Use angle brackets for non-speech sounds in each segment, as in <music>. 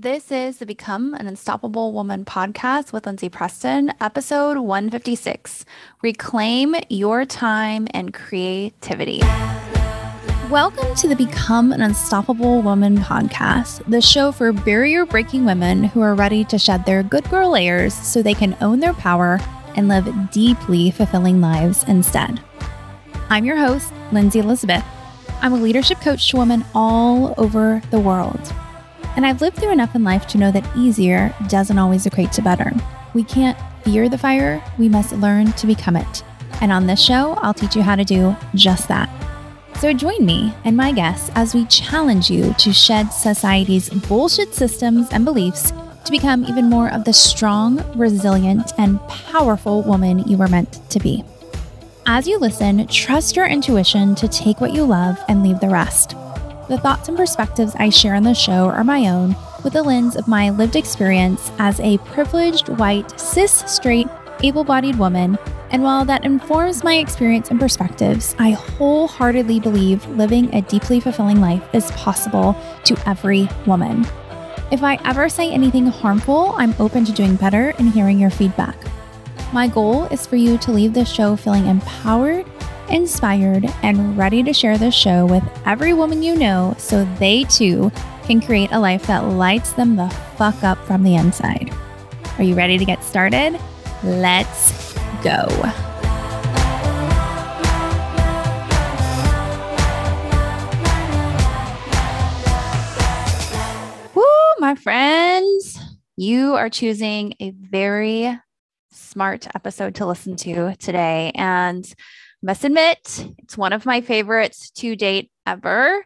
This is the Become an Unstoppable Woman podcast with Lindsay Preston, episode 156 Reclaim Your Time and Creativity. Welcome to the Become an Unstoppable Woman podcast, the show for barrier breaking women who are ready to shed their good girl layers so they can own their power and live deeply fulfilling lives instead. I'm your host, Lindsay Elizabeth. I'm a leadership coach to women all over the world. And I've lived through enough in life to know that easier doesn't always equate to better. We can't fear the fire, we must learn to become it. And on this show, I'll teach you how to do just that. So join me and my guests as we challenge you to shed society's bullshit systems and beliefs to become even more of the strong, resilient, and powerful woman you were meant to be. As you listen, trust your intuition to take what you love and leave the rest. The thoughts and perspectives I share on the show are my own with the lens of my lived experience as a privileged, white, cis, straight, able bodied woman. And while that informs my experience and perspectives, I wholeheartedly believe living a deeply fulfilling life is possible to every woman. If I ever say anything harmful, I'm open to doing better and hearing your feedback. My goal is for you to leave this show feeling empowered inspired, and ready to share this show with every woman you know so they too can create a life that lights them the fuck up from the inside. Are you ready to get started? Let's go. Woo, my friends. You are choosing a very smart episode to listen to today. And must admit, it's one of my favorites to date ever.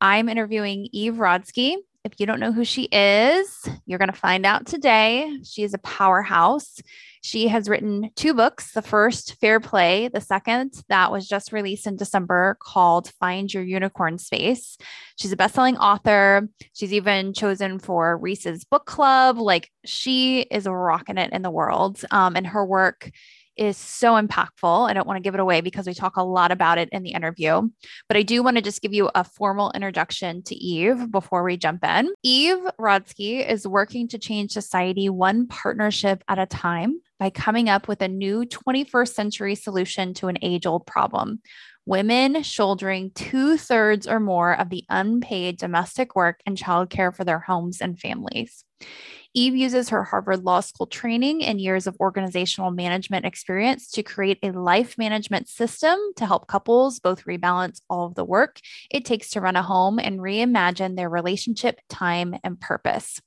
I'm interviewing Eve Rodsky. If you don't know who she is, you're going to find out today. She is a powerhouse. She has written two books. The first, Fair Play, the second, that was just released in December called Find Your Unicorn Space. She's a best-selling author. She's even chosen for Reese's Book Club. Like she is rocking it in the world. Um, and her work is so impactful. I don't want to give it away because we talk a lot about it in the interview, but I do want to just give you a formal introduction to Eve before we jump in. Eve Rodsky is working to change society one partnership at a time by coming up with a new 21st century solution to an age old problem. Women shouldering two thirds or more of the unpaid domestic work and childcare for their homes and families. Eve uses her Harvard Law School training and years of organizational management experience to create a life management system to help couples both rebalance all of the work it takes to run a home and reimagine their relationship, time, and purpose.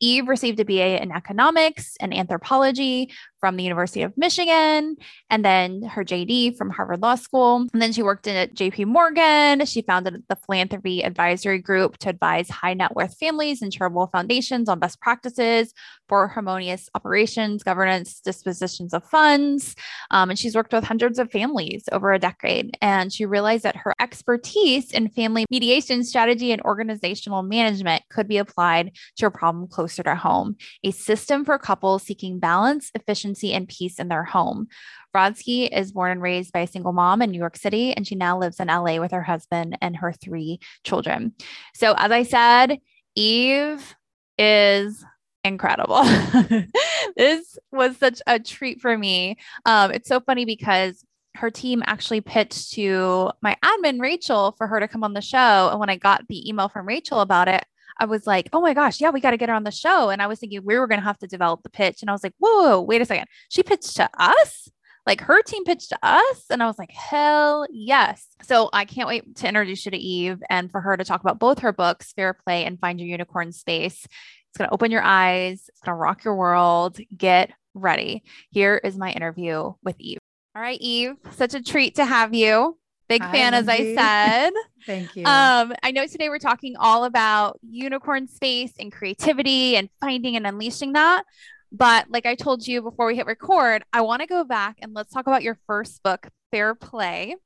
Eve received a BA in economics and anthropology from the University of Michigan, and then her JD from Harvard Law School. And then she worked in at JP Morgan. She founded the Philanthropy Advisory Group to advise high net worth families and charitable foundations on best practices for harmonious operations, governance, dispositions of funds. Um, and she's worked with hundreds of families over a decade. And she realized that her expertise in family mediation strategy and organizational management could be applied to a problem closer to home, a system for couples seeking balance, efficiency, and peace in their home. Rodsky is born and raised by a single mom in New York City, and she now lives in LA with her husband and her three children. So, as I said, Eve is incredible. <laughs> this was such a treat for me. Um, it's so funny because her team actually pitched to my admin, Rachel, for her to come on the show. And when I got the email from Rachel about it, I was like, oh my gosh, yeah, we got to get her on the show. And I was thinking we were going to have to develop the pitch. And I was like, whoa, wait a second. She pitched to us? Like her team pitched to us. And I was like, hell yes. So I can't wait to introduce you to Eve and for her to talk about both her books, Fair Play and Find Your Unicorn Space. It's going to open your eyes, it's going to rock your world. Get ready. Here is my interview with Eve. All right, Eve, such a treat to have you. Big Hi, fan, Lindsay. as I said. <laughs> Thank you. Um, I know today we're talking all about unicorn space and creativity and finding and unleashing that. But like I told you before we hit record, I want to go back and let's talk about your first book, Fair Play.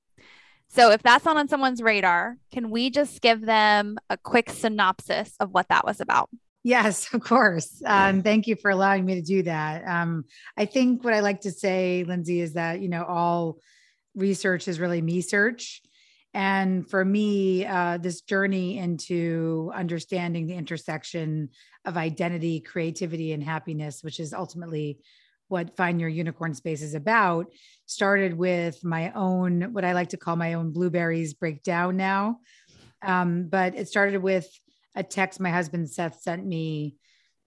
So if that's not on someone's radar, can we just give them a quick synopsis of what that was about? Yes, of course. Um, thank you for allowing me to do that. Um, I think what I like to say, Lindsay, is that, you know, all research is really me search. And for me, uh, this journey into understanding the intersection of identity, creativity, and happiness, which is ultimately what Find Your Unicorn Space is about, started with my own, what I like to call my own blueberries breakdown now. Um, but it started with a text my husband Seth sent me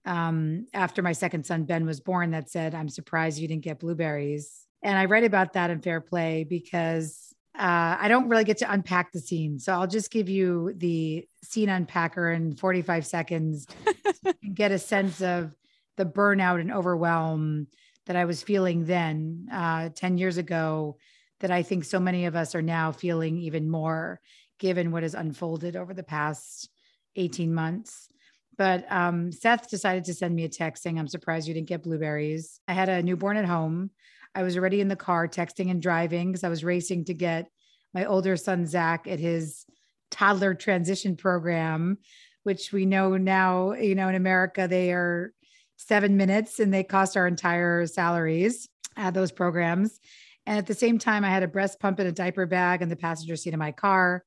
um, after my second son Ben was born that said, I'm surprised you didn't get blueberries. And I write about that in Fair Play because uh, I don't really get to unpack the scene. So I'll just give you the scene unpacker in 45 seconds <laughs> and get a sense of the burnout and overwhelm that I was feeling then uh, 10 years ago that I think so many of us are now feeling even more given what has unfolded over the past 18 months. But um, Seth decided to send me a text saying, I'm surprised you didn't get blueberries. I had a newborn at home. I was already in the car texting and driving because I was racing to get my older son, Zach, at his toddler transition program, which we know now, you know, in America, they are seven minutes and they cost our entire salaries at those programs. And at the same time, I had a breast pump and a diaper bag in the passenger seat of my car.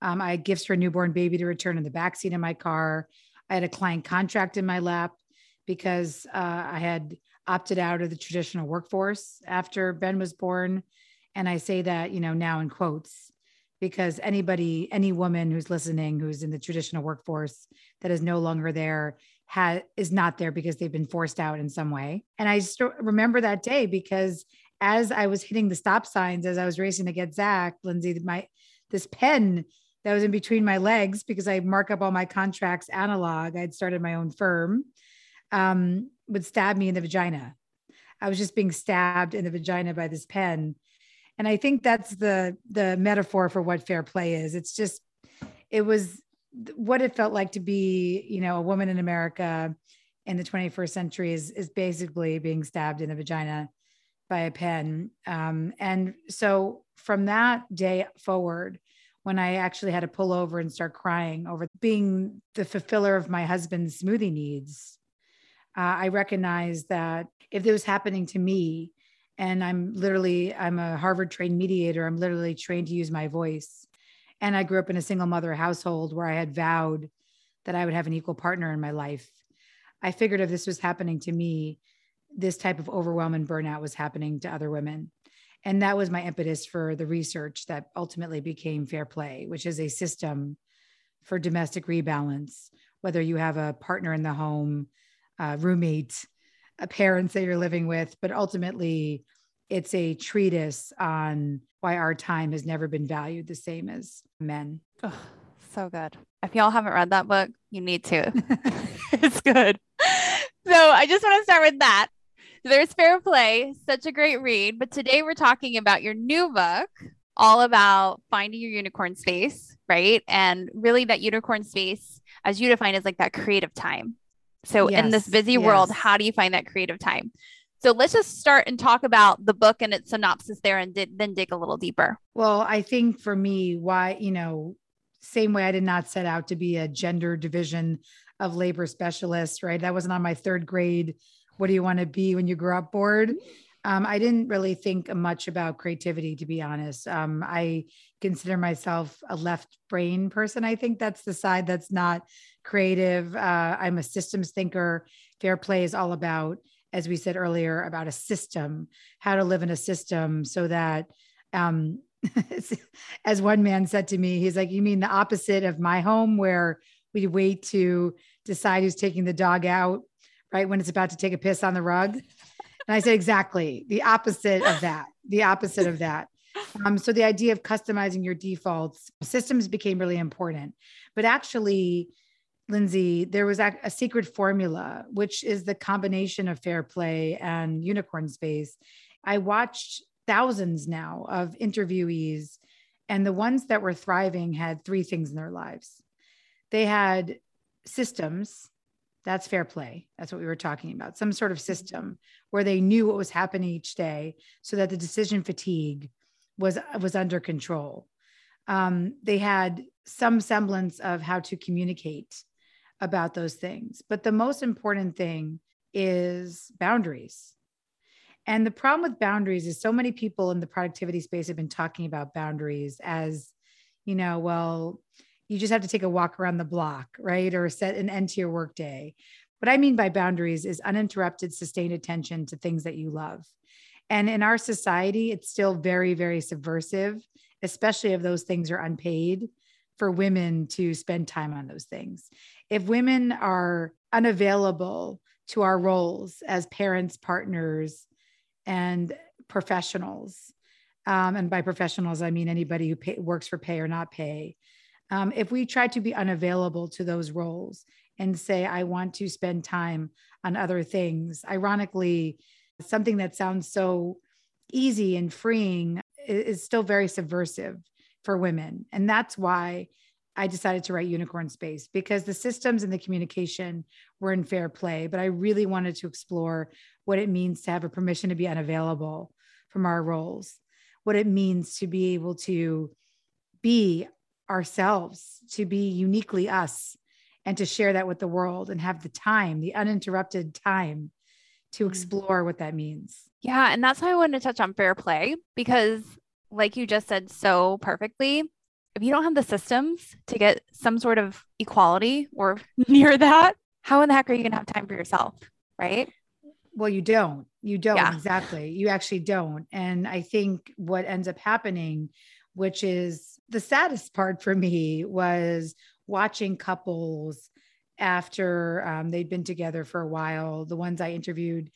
Um, I had gifts for a newborn baby to return in the back seat of my car. I had a client contract in my lap because uh, I had opted out of the traditional workforce after Ben was born. And I say that, you know, now in quotes, because anybody, any woman who's listening, who's in the traditional workforce that is no longer there, has is not there because they've been forced out in some way. And I remember that day because as I was hitting the stop signs, as I was racing to get Zach, Lindsay, my this pen that was in between my legs because I mark up all my contracts analog. I'd started my own firm um, would stab me in the vagina. I was just being stabbed in the vagina by this pen. And I think that's the the metaphor for what fair play is. It's just it was what it felt like to be, you know, a woman in America in the 21st century is is basically being stabbed in the vagina by a pen. Um, and so from that day forward, when I actually had to pull over and start crying over being the fulfiller of my husband's smoothie needs, uh, I recognize that if this was happening to me, and I'm literally, I'm a Harvard trained mediator, I'm literally trained to use my voice. And I grew up in a single mother household where I had vowed that I would have an equal partner in my life. I figured if this was happening to me, this type of overwhelm and burnout was happening to other women. And that was my impetus for the research that ultimately became Fair Play, which is a system for domestic rebalance, whether you have a partner in the home, uh, roommates, uh, parents that you're living with, but ultimately it's a treatise on why our time has never been valued the same as men. Oh, so good. If y'all haven't read that book, you need to. <laughs> <laughs> it's good. So I just want to start with that. There's Fair Play, such a great read. But today we're talking about your new book, all about finding your unicorn space, right? And really, that unicorn space, as you define, is like that creative time. So yes, in this busy yes. world, how do you find that creative time? So let's just start and talk about the book and its synopsis there and di- then dig a little deeper. Well, I think for me, why, you know, same way I did not set out to be a gender division of labor specialist, right? That wasn't on my third grade. What do you want to be when you grow up board? Um, I didn't really think much about creativity, to be honest. Um, I consider myself a left brain person. I think that's the side that's not creative. Uh, I'm a systems thinker. Fair play is all about, as we said earlier, about a system, how to live in a system so that, um, <laughs> as one man said to me, he's like, You mean the opposite of my home where we wait to decide who's taking the dog out, right? When it's about to take a piss on the rug? And I said, exactly the opposite of that, the opposite of that. Um, so the idea of customizing your defaults systems became really important. But actually, Lindsay, there was a, a secret formula, which is the combination of fair play and unicorn space. I watched thousands now of interviewees, and the ones that were thriving had three things in their lives. They had systems that's fair play. That's what we were talking about. Some sort of system where they knew what was happening each day so that the decision fatigue was was under control. Um, they had some semblance of how to communicate about those things. But the most important thing is boundaries. And the problem with boundaries is so many people in the productivity space have been talking about boundaries as, you know, well, you just have to take a walk around the block, right? Or set an end to your workday. what I mean by boundaries is uninterrupted, sustained attention to things that you love. And in our society, it's still very, very subversive, especially if those things are unpaid for women to spend time on those things. If women are unavailable to our roles as parents, partners, and professionals, um, and by professionals, I mean anybody who pay, works for pay or not pay. Um, if we try to be unavailable to those roles and say, I want to spend time on other things, ironically, something that sounds so easy and freeing is still very subversive for women. And that's why I decided to write Unicorn Space because the systems and the communication were in fair play. But I really wanted to explore what it means to have a permission to be unavailable from our roles, what it means to be able to be ourselves, to be uniquely us, and to share that with the world and have the time, the uninterrupted time to mm. explore what that means. Yeah. And that's why I wanted to touch on fair play because, like you just said so perfectly, if you don't have the systems to get some sort of equality or <laughs> near that, how in the heck are you going to have time for yourself? Right. Well, you don't. You don't. Yeah. Exactly. You actually don't. And I think what ends up happening, which is the saddest part for me, was watching couples after um, they'd been together for a while, the ones I interviewed.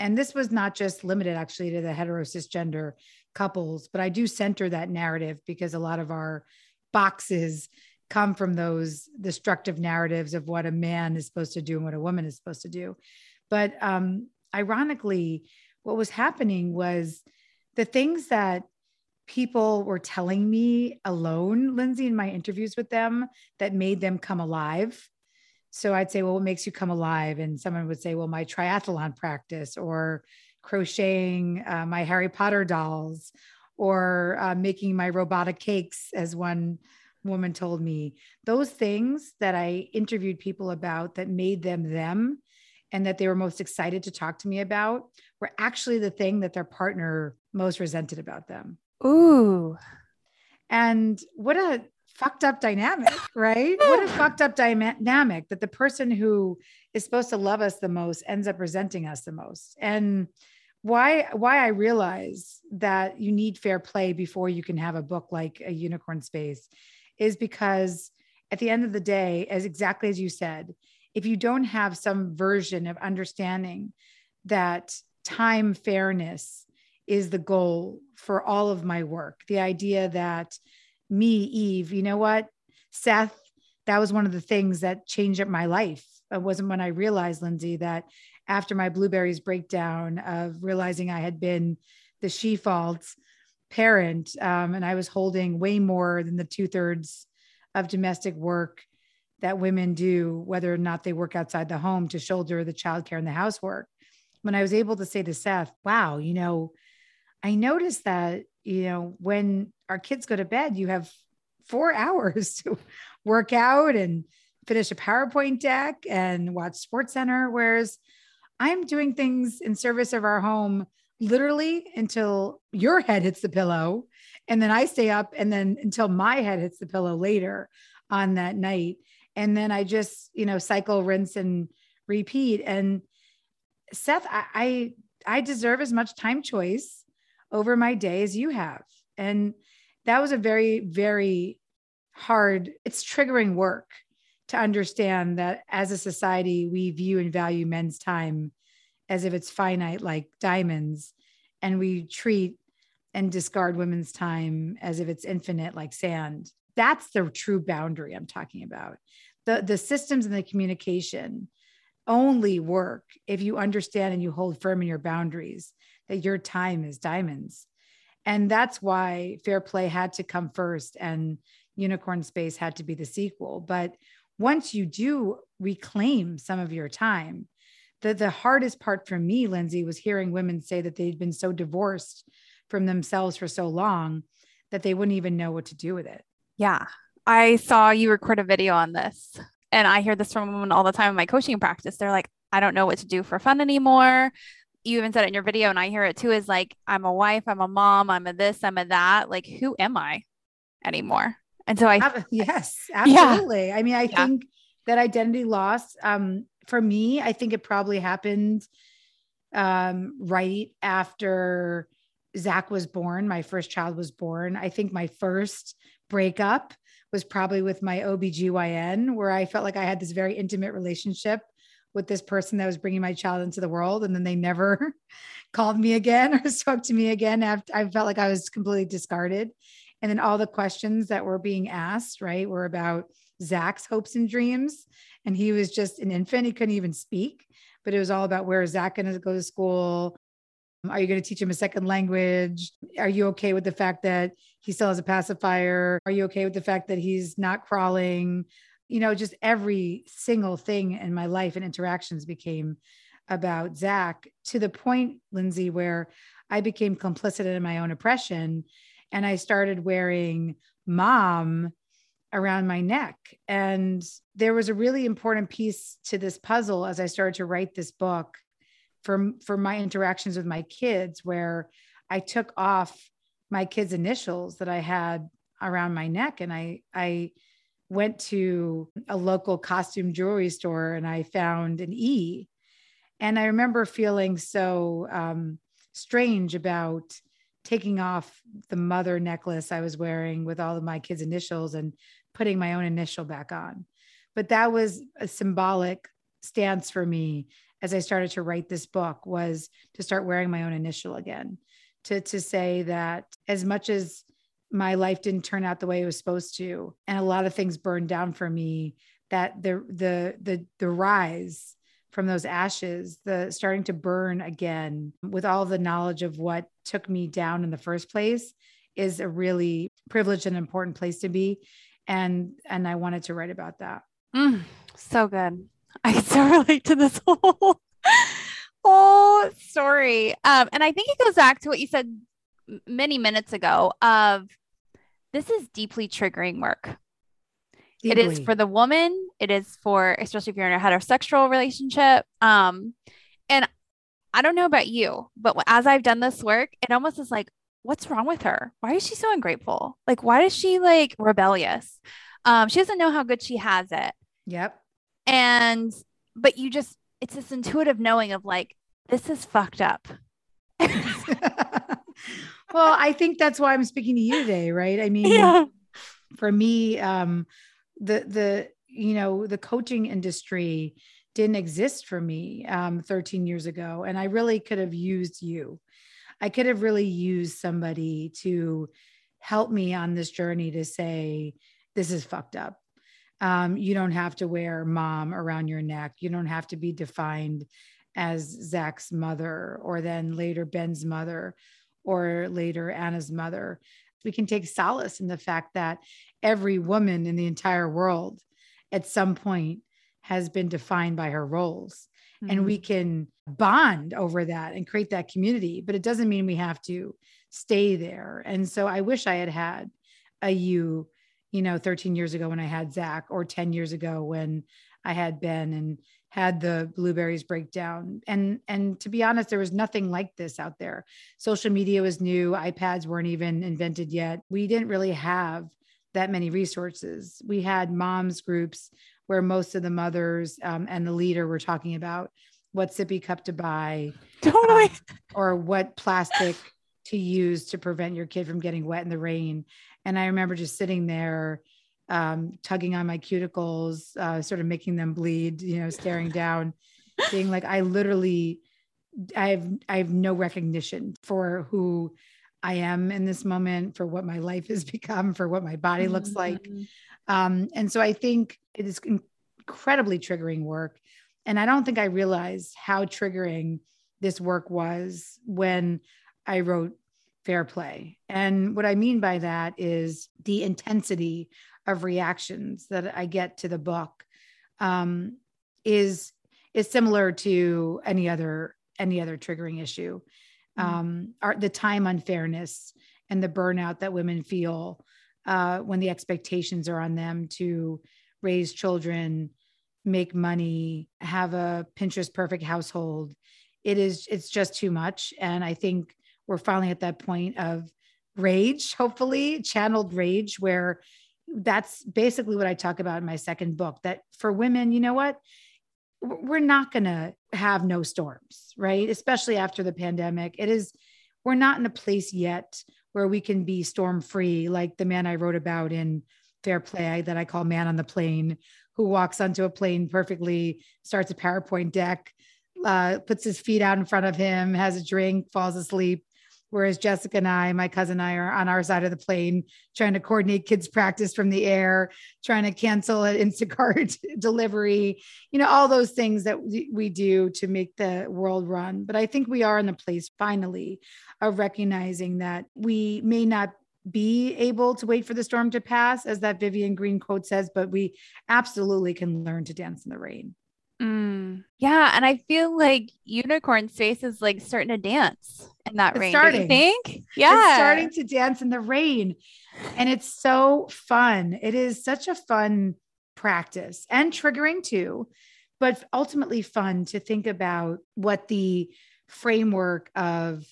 And this was not just limited actually to the hetero cisgender couples, but I do center that narrative because a lot of our boxes come from those destructive narratives of what a man is supposed to do and what a woman is supposed to do. But um, ironically, what was happening was the things that people were telling me alone, Lindsay, in my interviews with them that made them come alive. So I'd say, well, what makes you come alive? And someone would say, well, my triathlon practice or crocheting uh, my Harry Potter dolls or uh, making my robotic cakes, as one woman told me. Those things that I interviewed people about that made them them and that they were most excited to talk to me about were actually the thing that their partner most resented about them. Ooh. And what a fucked up dynamic, <laughs> right? what a fucked up dynamic that the person who is supposed to love us the most ends up resenting us the most. And why why I realize that you need fair play before you can have a book like a unicorn space is because at the end of the day, as exactly as you said, if you don't have some version of understanding that time fairness is the goal for all of my work, the idea that me, Eve, you know what, Seth, that was one of the things that changed up my life. It wasn't when I realized, Lindsay, that after my blueberries breakdown of realizing I had been the she fault parent um, and I was holding way more than the two thirds of domestic work that women do, whether or not they work outside the home to shoulder the childcare and the housework. When I was able to say to Seth, wow, you know, I noticed that, you know, when our kids go to bed, you have four <laughs> hours to work out and finish a PowerPoint deck and watch Sports Center. Whereas I'm doing things in service of our home literally until your head hits the pillow. And then I stay up and then until my head hits the pillow later on that night and then I just you know cycle, rinse, and repeat. And Seth, I I, I deserve as much time choice over my day as you have, and that was a very very hard. It's triggering work to understand that as a society we view and value men's time as if it's finite like diamonds. And we treat and discard women's time as if it's infinite like sand. That's the true boundary i'm talking about. The the systems and the communication only work if you understand and you hold firm in your boundaries that your time is diamonds and that's why fair play had to come first and unicorn space had to be the sequel but once you do reclaim some of your time the, the hardest part for me lindsay was hearing women say that they'd been so divorced from themselves for so long that they wouldn't even know what to do with it yeah I saw you record a video on this, and I hear this from women all the time in my coaching practice. They're like, I don't know what to do for fun anymore. You even said it in your video, and I hear it too is like, I'm a wife, I'm a mom, I'm a this, I'm a that. Like, who am I anymore? And so I, yes, <laughs> absolutely. Yeah. I mean, I yeah. think that identity loss um, for me, I think it probably happened um, right after Zach was born. My first child was born. I think my first breakup was probably with my OBGYN, where I felt like I had this very intimate relationship with this person that was bringing my child into the world. And then they never <laughs> called me again or <laughs> spoke to me again. After I felt like I was completely discarded. And then all the questions that were being asked, right, were about Zach's hopes and dreams. And he was just an infant. He couldn't even speak, but it was all about where is Zach going to go to school? Are you going to teach him a second language? Are you okay with the fact that he still has a pacifier? Are you okay with the fact that he's not crawling? You know, just every single thing in my life and interactions became about Zach to the point, Lindsay, where I became complicit in my own oppression and I started wearing mom around my neck. And there was a really important piece to this puzzle as I started to write this book for, for my interactions with my kids, where I took off my kids' initials that I had around my neck. And I, I went to a local costume jewelry store and I found an E. And I remember feeling so um, strange about taking off the mother necklace I was wearing with all of my kids' initials and putting my own initial back on. But that was a symbolic stance for me as I started to write this book was to start wearing my own initial again, to, to say that as much as my life didn't turn out the way it was supposed to, and a lot of things burned down for me, that the the the the rise from those ashes, the starting to burn again with all the knowledge of what took me down in the first place is a really privileged and important place to be and and i wanted to write about that. Mm, so good. <laughs> I so relate to this whole <laughs> whole story. Um and i think it goes back to what you said many minutes ago of this is deeply triggering work deeply. it is for the woman it is for especially if you're in a heterosexual relationship um and i don't know about you but as i've done this work it almost is like what's wrong with her? Why is she so ungrateful? Like, why is she like rebellious? Um, she doesn't know how good she has it. Yep. And, but you just, it's this intuitive knowing of like, this is fucked up. <laughs> <laughs> <laughs> well, I think that's why I'm speaking to you today, right? I mean, yeah. for me, um, the, the, you know, the coaching industry didn't exist for me um, 13 years ago. And I really could have used you I could have really used somebody to help me on this journey to say, this is fucked up. Um, you don't have to wear mom around your neck. You don't have to be defined as Zach's mother or then later Ben's mother or later Anna's mother. We can take solace in the fact that every woman in the entire world at some point has been defined by her roles mm-hmm. and we can bond over that and create that community but it doesn't mean we have to stay there and so i wish i had had a you you know 13 years ago when i had zach or 10 years ago when i had ben and had the blueberries break down. And and to be honest there was nothing like this out there. Social media was new. ipads weren't even invented yet. We didn't really have that many resources. We had moms groups where most of the mothers um, and the leader were talking about what sippy cup to buy totally. uh, or what plastic to use to prevent your kid from getting wet in the rain. And i remember just sitting there um, tugging on my cuticles uh, sort of making them bleed you know staring <laughs> down being like i literally i have i have no recognition for who i am in this moment for what my life has <laughs> become for what my body looks mm-hmm. like um, and so I think it is incredibly triggering work. And I don't think I realized how triggering this work was when I wrote Fair Play. And what I mean by that is the intensity of reactions that I get to the book um, is is similar to any other any other triggering issue. Mm-hmm. Um, our, the time unfairness and the burnout that women feel uh, when the expectations are on them to raise children, make money, have a Pinterest perfect household. It is, it's just too much. And I think we're finally at that point of rage, <laughs> hopefully, channeled rage, where that's basically what I talk about in my second book that for women, you know what? we're not going to have no storms, right? Especially after the pandemic. It is, we're not in a place yet where we can be storm free, like the man I wrote about in Fair Play that I call Man on the Plane, who walks onto a plane perfectly, starts a PowerPoint deck, uh, puts his feet out in front of him, has a drink, falls asleep, Whereas Jessica and I, my cousin and I, are on our side of the plane trying to coordinate kids' practice from the air, trying to cancel an Instacart <laughs> delivery, you know, all those things that we do to make the world run. But I think we are in the place finally of recognizing that we may not be able to wait for the storm to pass, as that Vivian Greene quote says, but we absolutely can learn to dance in the rain. Mm, yeah, and I feel like Unicorn Space is like starting to dance in that it's rain. Starting. You think? Yeah, it's starting to dance in the rain, and it's so fun. It is such a fun practice and triggering too, but ultimately fun to think about what the framework of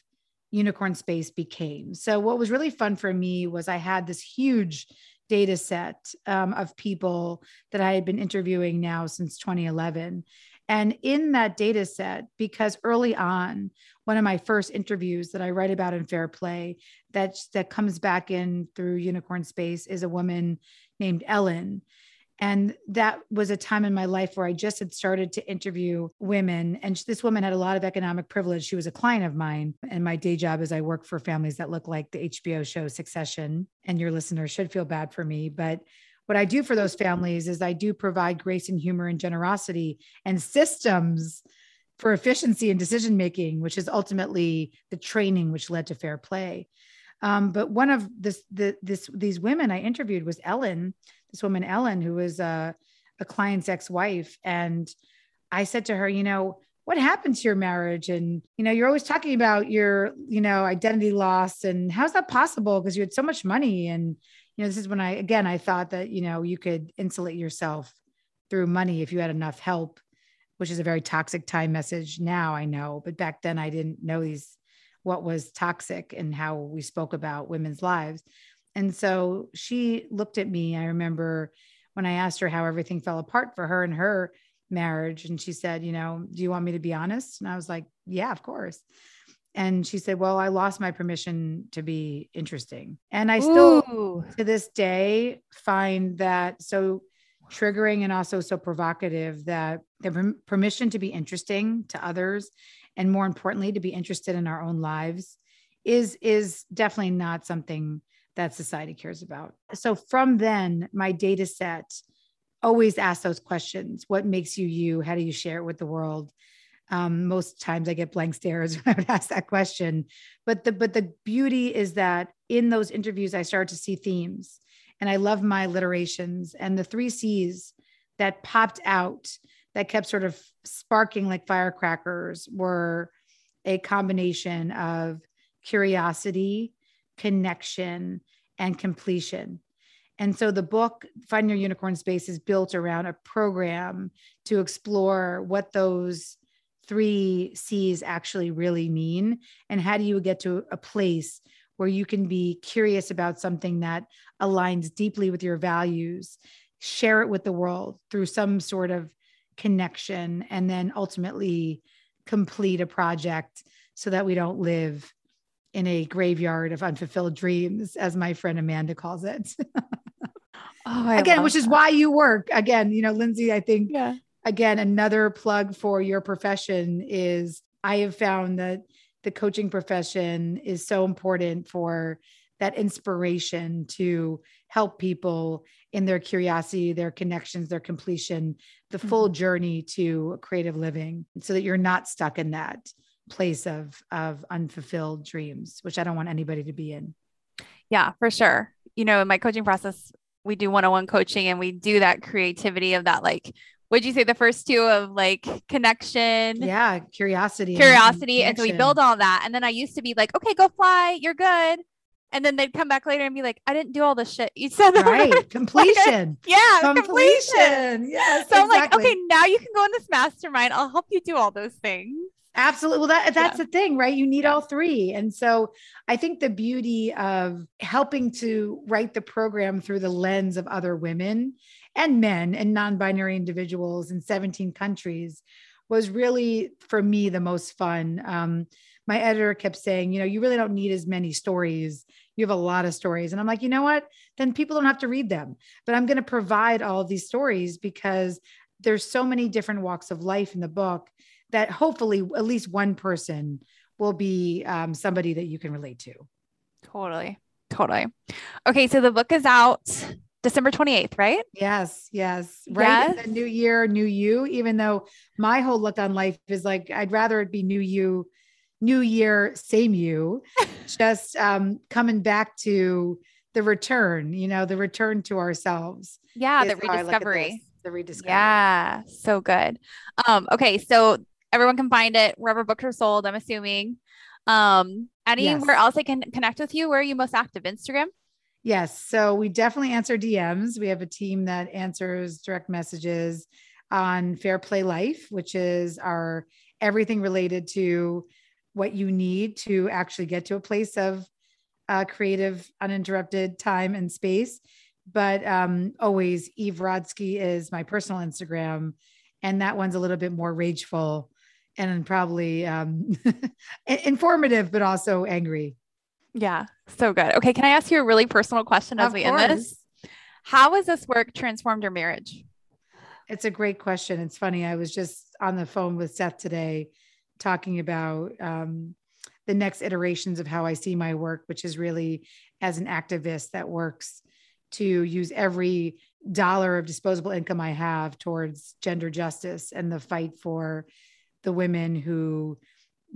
Unicorn Space became. So, what was really fun for me was I had this huge data set um, of people that I had been interviewing now since 2011. And in that data set, because early on, one of my first interviews that I write about in Fair Play that, that comes back in through Unicorn Space is a woman named Ellen. And that was a time in my life where I just had started to interview women. And this woman had a lot of economic privilege. She was a client of mine. And my day job is I work for families that look like the HBO show Succession. And your listeners should feel bad for me. But what I do for those families is I do provide grace and humor and generosity and systems for efficiency and decision making, which is ultimately the training which led to fair play. Um, but one of this, the, this, these women I interviewed was Ellen, this woman, Ellen, who was a, a client's ex-wife. And I said to her, you know, what happened to your marriage? And, you know, you're always talking about your, you know, identity loss and how's that possible? Because you had so much money. And, you know, this is when I, again, I thought that, you know, you could insulate yourself through money if you had enough help, which is a very toxic time message now, I know. But back then I didn't know these what was toxic and how we spoke about women's lives. And so she looked at me. I remember when I asked her how everything fell apart for her and her marriage. And she said, You know, do you want me to be honest? And I was like, Yeah, of course. And she said, Well, I lost my permission to be interesting. And I still, Ooh. to this day, find that so triggering and also so provocative that the permission to be interesting to others and more importantly to be interested in our own lives is is definitely not something that society cares about. So from then my data set always ask those questions. What makes you you? How do you share it with the world? Um, most times i get blank stares <laughs> when i would ask that question. But the but the beauty is that in those interviews i start to see themes and i love my alliterations and the three c's that popped out that kept sort of sparking like firecrackers were a combination of curiosity, connection, and completion. And so the book, Find Your Unicorn Space, is built around a program to explore what those three C's actually really mean. And how do you get to a place where you can be curious about something that aligns deeply with your values, share it with the world through some sort of connection and then ultimately complete a project so that we don't live in a graveyard of unfulfilled dreams, as my friend Amanda calls it. <laughs> oh, again, which is why you work. Again, you know, Lindsay, I think, yeah. again, another plug for your profession is I have found that the coaching profession is so important for that inspiration to help people in their curiosity, their connections, their completion, the full mm-hmm. journey to creative living so that you're not stuck in that place of of unfulfilled dreams, which I don't want anybody to be in. Yeah, for sure. You know, in my coaching process, we do one-on-one coaching and we do that creativity of that like would you say the first two of like connection yeah curiosity curiosity and, and, so we build all that and then i used to be like okay go fly you're good and then they'd come back later and be like, I didn't do all the shit you said. <laughs> Right. Completion. yeah. Completion. completion. Yes. So exactly. I'm like, okay, now you can go in this mastermind. I'll help you do all those things. Absolutely. Well, that, that's yeah. the thing, right? You need all three. And so I think the beauty of helping to write the program through the lens of other women and men and non-binary individuals in 17 countries was really for me the most fun. Um, my editor kept saying, you know, you really don't need as many stories. You have a lot of stories. And I'm like, you know what? Then people don't have to read them. But I'm going to provide all these stories because there's so many different walks of life in the book that hopefully at least one person will be um, somebody that you can relate to. Totally. Totally. Okay. So the book is out December 28th, right? Yes, yes. Right. Yes. The new year, new you, even though my whole look on life is like, I'd rather it be new you, new year, same you, <laughs> just um, coming back to the return, you know, the return to ourselves. Yeah. The rediscovery. The rediscovery. Yeah. So good. Um, okay. So everyone can find it wherever books are sold, I'm assuming. Um, anywhere yes. else I can connect with you? Where are you most active? Instagram? Yes. So we definitely answer DMs. We have a team that answers direct messages on Fair Play Life, which is our everything related to what you need to actually get to a place of uh, creative, uninterrupted time and space. But um, always, Eve Rodsky is my personal Instagram, and that one's a little bit more rageful and probably um, <laughs> informative, but also angry. Yeah, so good. Okay, can I ask you a really personal question as of we course. end this? How has this work transformed your marriage? It's a great question. It's funny. I was just on the phone with Seth today talking about um, the next iterations of how I see my work, which is really as an activist that works to use every dollar of disposable income I have towards gender justice and the fight for the women who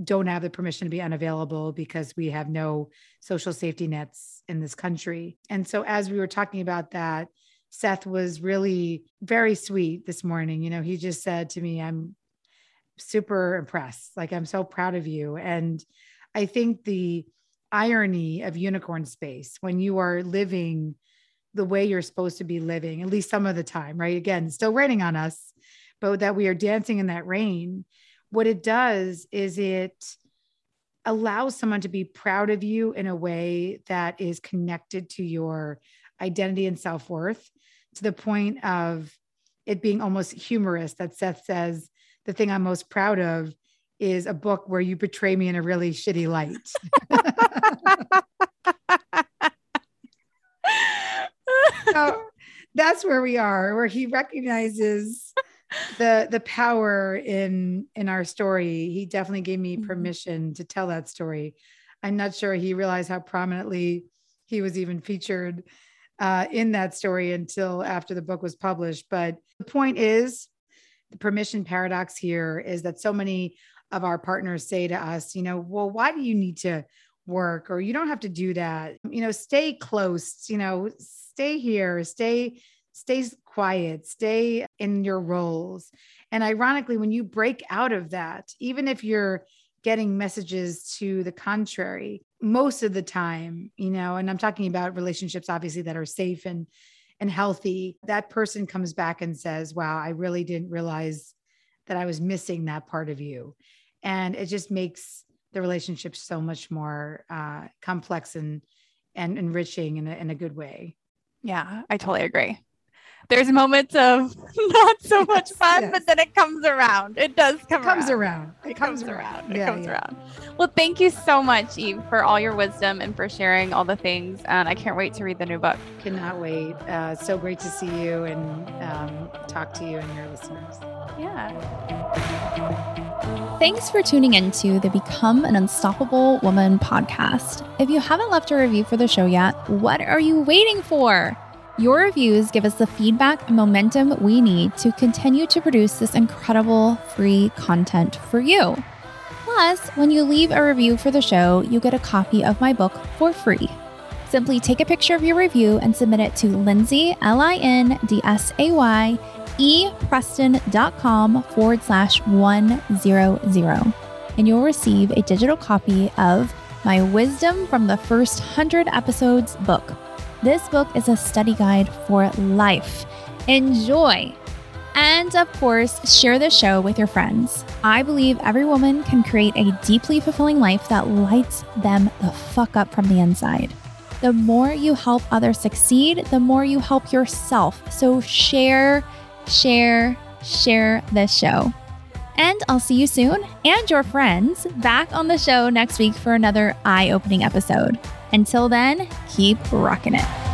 don't have the permission to be unavailable because we have no social safety nets in this country. And so, as we were talking about that, Seth was really very sweet this morning. You know, he just said to me, I'm super impressed. Like, I'm so proud of you. And I think the irony of unicorn space when you are living the way you're supposed to be living, at least some of the time, right? Again, still raining on us, but that we are dancing in that rain what it does is it allows someone to be proud of you in a way that is connected to your identity and self-worth to the point of it being almost humorous that Seth says the thing I'm most proud of is a book where you betray me in a really shitty light. <laughs> so that's where we are, where he recognizes the the power in in our story he definitely gave me mm-hmm. permission to tell that story. I'm not sure he realized how prominently he was even featured uh, in that story until after the book was published. But the point is the permission paradox here is that so many of our partners say to us you know well why do you need to work or you don't have to do that? You know stay close you know stay here stay stay quiet, stay in your roles. And ironically, when you break out of that, even if you're getting messages to the contrary, most of the time, you know, and I'm talking about relationships obviously that are safe and and healthy, that person comes back and says, "Wow, I really didn't realize that I was missing that part of you." And it just makes the relationship so much more uh, complex and and enriching in a, in a good way. Yeah, I totally agree there's moments of <laughs> not so much fun, yes. but then it comes around. It does come. It comes around. around. It, it comes, comes around. around. It comes yeah. around. Well, thank you so much, Eve, for all your wisdom and for sharing all the things. And I can't wait to read the new book. Cannot wait. Uh, so great to see you and um, talk to you and your listeners. Yeah. Thanks for tuning into the Become an Unstoppable Woman podcast. If you haven't left a review for the show yet, what are you waiting for? Your reviews give us the feedback and momentum we need to continue to produce this incredible free content for you. Plus, when you leave a review for the show, you get a copy of my book for free. Simply take a picture of your review and submit it to Lindsay, L I N D S A Y, E Preston.com forward slash 100. And you'll receive a digital copy of my Wisdom from the First 100 Episodes book this book is a study guide for life. Enjoy! And of course, share the show with your friends. I believe every woman can create a deeply fulfilling life that lights them the fuck up from the inside. The more you help others succeed, the more you help yourself. So share, share, share this show. And I'll see you soon and your friends back on the show next week for another eye opening episode. Until then, keep rocking it.